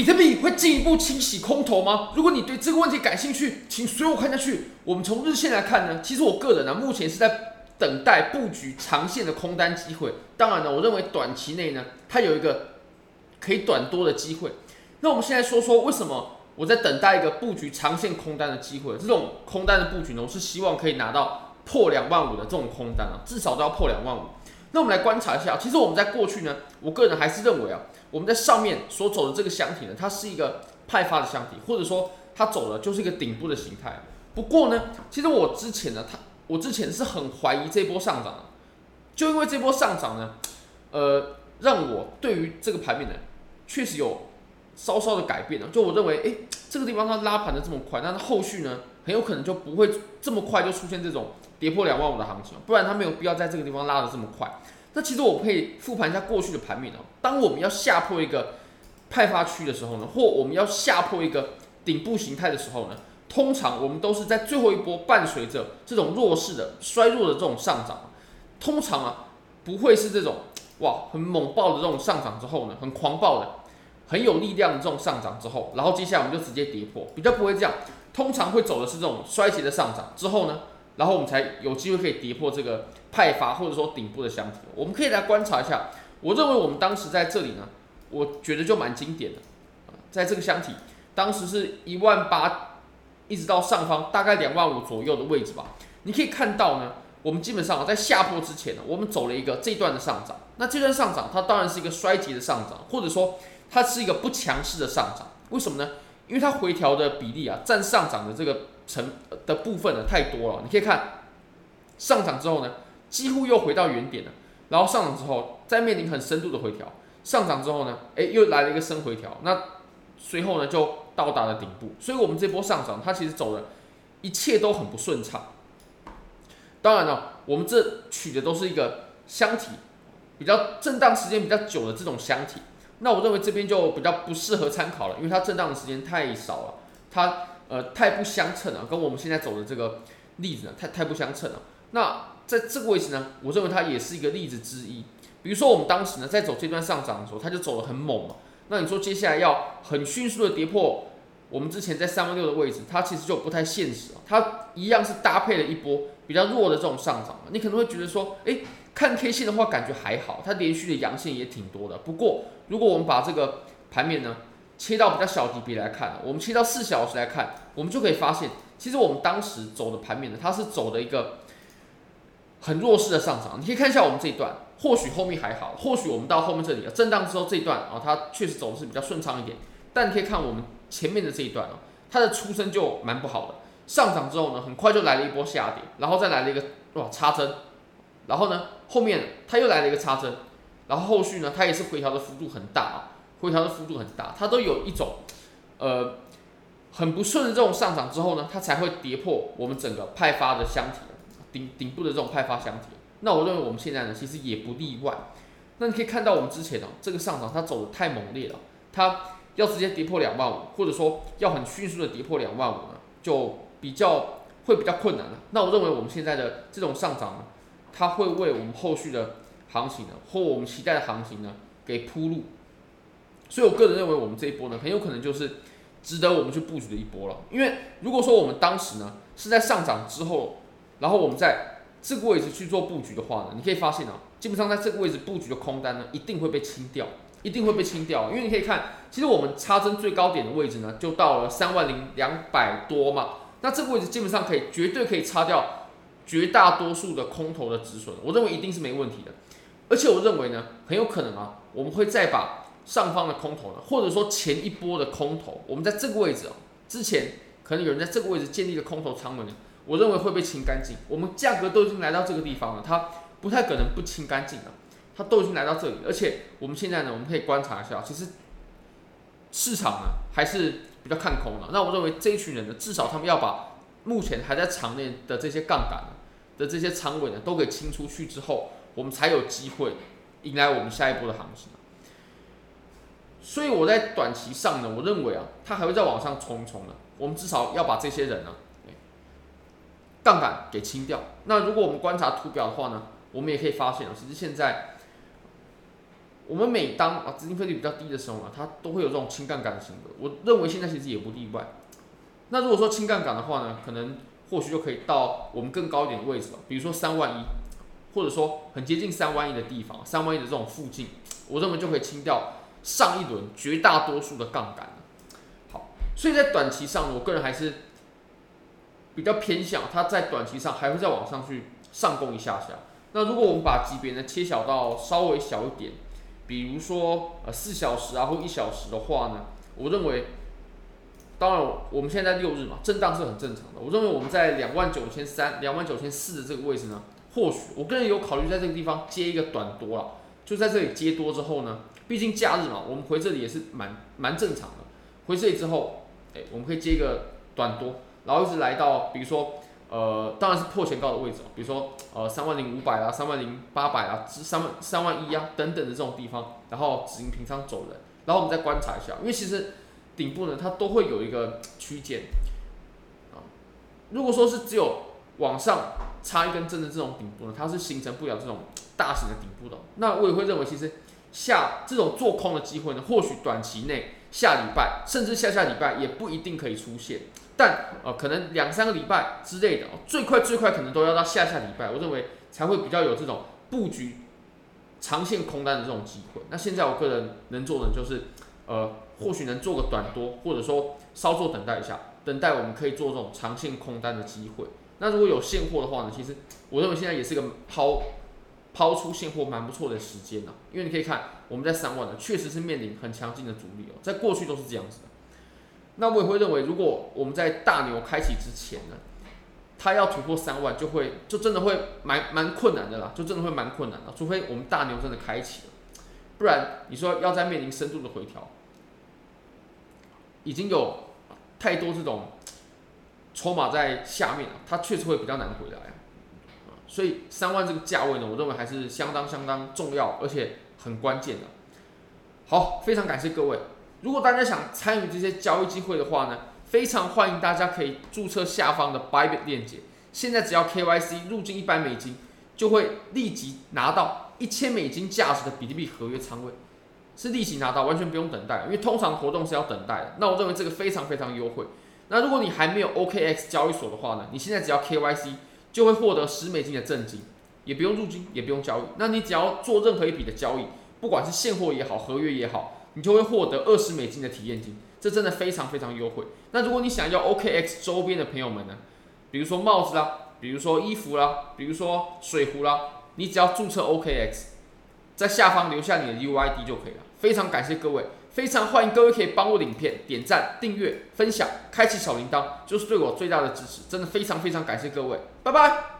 比特币会进一步清洗空头吗？如果你对这个问题感兴趣，请随我看下去。我们从日线来看呢，其实我个人呢，目前是在等待布局长线的空单机会。当然呢，我认为短期内呢，它有一个可以短多的机会。那我们现在说说为什么我在等待一个布局长线空单的机会？这种空单的布局呢，我是希望可以拿到破两万五的这种空单啊，至少都要破两万五。那我们来观察一下，其实我们在过去呢，我个人还是认为啊，我们在上面所走的这个箱体呢，它是一个派发的箱体，或者说它走的就是一个顶部的形态。不过呢，其实我之前呢，它我之前是很怀疑这波上涨的，就因为这波上涨呢，呃，让我对于这个盘面呢，确实有稍稍的改变了。就我认为，诶，这个地方它拉盘的这么快，那它后续呢，很有可能就不会这么快就出现这种。跌破两万五的行情，不然它没有必要在这个地方拉得这么快。那其实我可以复盘一下过去的盘面哦。当我们要下破一个派发区的时候呢，或我们要下破一个顶部形态的时候呢，通常我们都是在最后一波伴随着这种弱势的衰弱的这种上涨，通常啊不会是这种哇很猛爆的这种上涨之后呢，很狂暴的、很有力量的这种上涨之后，然后接下来我们就直接跌破，比较不会这样。通常会走的是这种衰竭的上涨之后呢。然后我们才有机会可以跌破这个派发或者说顶部的箱体。我们可以来观察一下，我认为我们当时在这里呢，我觉得就蛮经典的啊，在这个箱体，当时是一万八，一直到上方大概两万五左右的位置吧。你可以看到呢，我们基本上在下破之前呢，我们走了一个这段的上涨。那这段上涨它当然是一个衰竭的上涨，或者说它是一个不强势的上涨。为什么呢？因为它回调的比例啊，占上涨的这个。成的部分呢太多了，你可以看上涨之后呢，几乎又回到原点了，然后上涨之后再面临很深度的回调，上涨之后呢，哎，又来了一个深回调，那随后呢就到达了顶部，所以我们这波上涨它其实走的一切都很不顺畅。当然了，我们这取的都是一个箱体，比较震荡时间比较久的这种箱体，那我认为这边就比较不适合参考了，因为它震荡的时间太少了，它。呃，太不相称了，跟我们现在走的这个例子呢，太太不相称了。那在这个位置呢，我认为它也是一个例子之一。比如说我们当时呢，在走这段上涨的时候，它就走得很猛嘛。那你说接下来要很迅速的跌破我们之前在三万六的位置，它其实就不太现实了。它一样是搭配了一波比较弱的这种上涨嘛。你可能会觉得说，诶，看 K 线的话感觉还好，它连续的阳线也挺多的。不过如果我们把这个盘面呢，切到比较小级别来看，我们切到四小时来看，我们就可以发现，其实我们当时走的盘面呢，它是走的一个很弱势的上涨。你可以看一下我们这一段，或许后面还好，或许我们到后面这里震荡之后这一段啊，它确实走的是比较顺畅一点。但你可以看我们前面的这一段啊，它的出生就蛮不好的。上涨之后呢，很快就来了一波下跌，然后再来了一个哇插针，然后呢后面它又来了一个插针，然后后续呢它也是回调的幅度很大啊。回调的幅度很大，它都有一种，呃，很不顺的这种上涨之后呢，它才会跌破我们整个派发的箱体，顶顶部的这种派发箱体。那我认为我们现在呢，其实也不例外。那你可以看到我们之前呢，这个上涨它走得太猛烈了，它要直接跌破两万五，或者说要很迅速的跌破两万五呢，就比较会比较困难了。那我认为我们现在的这种上涨呢，它会为我们后续的行情呢，或我们期待的行情呢，给铺路。所以，我个人认为，我们这一波呢，很有可能就是值得我们去布局的一波了。因为如果说我们当时呢是在上涨之后，然后我们在这个位置去做布局的话呢，你可以发现啊，基本上在这个位置布局的空单呢，一定会被清掉，一定会被清掉。因为你可以看，其实我们插针最高点的位置呢，就到了三万零两百多嘛。那这个位置基本上可以绝对可以擦掉绝大多数的空头的止损，我认为一定是没问题的。而且我认为呢，很有可能啊，我们会再把。上方的空头呢，或者说前一波的空头，我们在这个位置哦，之前可能有人在这个位置建立了空头仓位呢，我认为会被清干净。我们价格都已经来到这个地方了，它不太可能不清干净了，它都已经来到这里，而且我们现在呢，我们可以观察一下，其实市场呢还是比较看空的。那我认为这一群人呢，至少他们要把目前还在场内的这些杠杆的这些仓位呢，都给清出去之后，我们才有机会迎来我们下一波的行情。所以我在短期上呢，我认为啊，它还会再往上冲一冲的。我们至少要把这些人呢，杠杆给清掉。那如果我们观察图表的话呢，我们也可以发现啊，其实现在我们每当啊资金费率比较低的时候呢，它都会有这种清杠杆的行为。我认为现在其实也不例外。那如果说清杠杆的话呢，可能或许就可以到我们更高一点的位置了，比如说三万一，或者说很接近三万一的地方，三万一的这种附近，我认为就可以清掉上一轮绝大多数的杠杆。好，所以在短期上，我个人还是比较偏向它在短期上还会再往上去上攻一下下。那如果我们把级别呢切小到稍微小一点，比如说呃四小时啊或一小时的话呢，我认为，当然我们现在在六日嘛，震荡是很正常的。我认为我们在两万九千三、两万九千四的这个位置呢，或许我个人有考虑在这个地方接一个短多了，就在这里接多之后呢，毕竟假日嘛，我们回这里也是蛮蛮正常的。回这里之后，哎，我们可以接一个短多，然后一直来到比如说。呃，当然是破前高的位置，比如说呃三万零五百啊，三万零八百啊，三万三万一啊等等的这种地方，然后止盈平仓走人，然后我们再观察一下，因为其实顶部呢它都会有一个区间啊，如果说是只有往上插一根针的这种顶部呢，它是形成不了这种大型的顶部的，那我也会认为其实下这种做空的机会呢，或许短期内下礼拜甚至下下礼拜也不一定可以出现。但呃，可能两三个礼拜之类的，最快最快可能都要到下下礼拜，我认为才会比较有这种布局长线空单的这种机会。那现在我个人能做的就是，呃，或许能做个短多，或者说稍作等待一下，等待我们可以做这种长线空单的机会。那如果有现货的话呢，其实我认为现在也是个抛抛出现货蛮不错的时间呢，因为你可以看我们在三万呢，确实是面临很强劲的阻力哦，在过去都是这样子的。那我也会认为，如果我们在大牛开启之前呢，它要突破三万，就会就真的会蛮蛮困难的啦，就真的会蛮困难的，除非我们大牛真的开启了，不然你说要再面临深度的回调，已经有太多这种筹码在下面了，它确实会比较难回来。所以三万这个价位呢，我认为还是相当相当重要，而且很关键的。好，非常感谢各位。如果大家想参与这些交易机会的话呢，非常欢迎大家可以注册下方的 Bybit 链接。现在只要 KYC 入金一百美金，就会立即拿到一千美金价值的比特币合约仓位，是立即拿到，完全不用等待。因为通常活动是要等待的。那我认为这个非常非常优惠。那如果你还没有 OKX 交易所的话呢，你现在只要 KYC 就会获得十美金的赠金，也不用入金，也不用交易。那你只要做任何一笔的交易，不管是现货也好，合约也好。你就会获得二十美金的体验金，这真的非常非常优惠。那如果你想要 OKX 周边的朋友们呢，比如说帽子啦，比如说衣服啦，比如说水壶啦，你只要注册 OKX，在下方留下你的 UID 就可以了。非常感谢各位，非常欢迎各位可以帮我的影片点赞、订阅、分享、开启小铃铛，就是对我最大的支持。真的非常非常感谢各位，拜拜。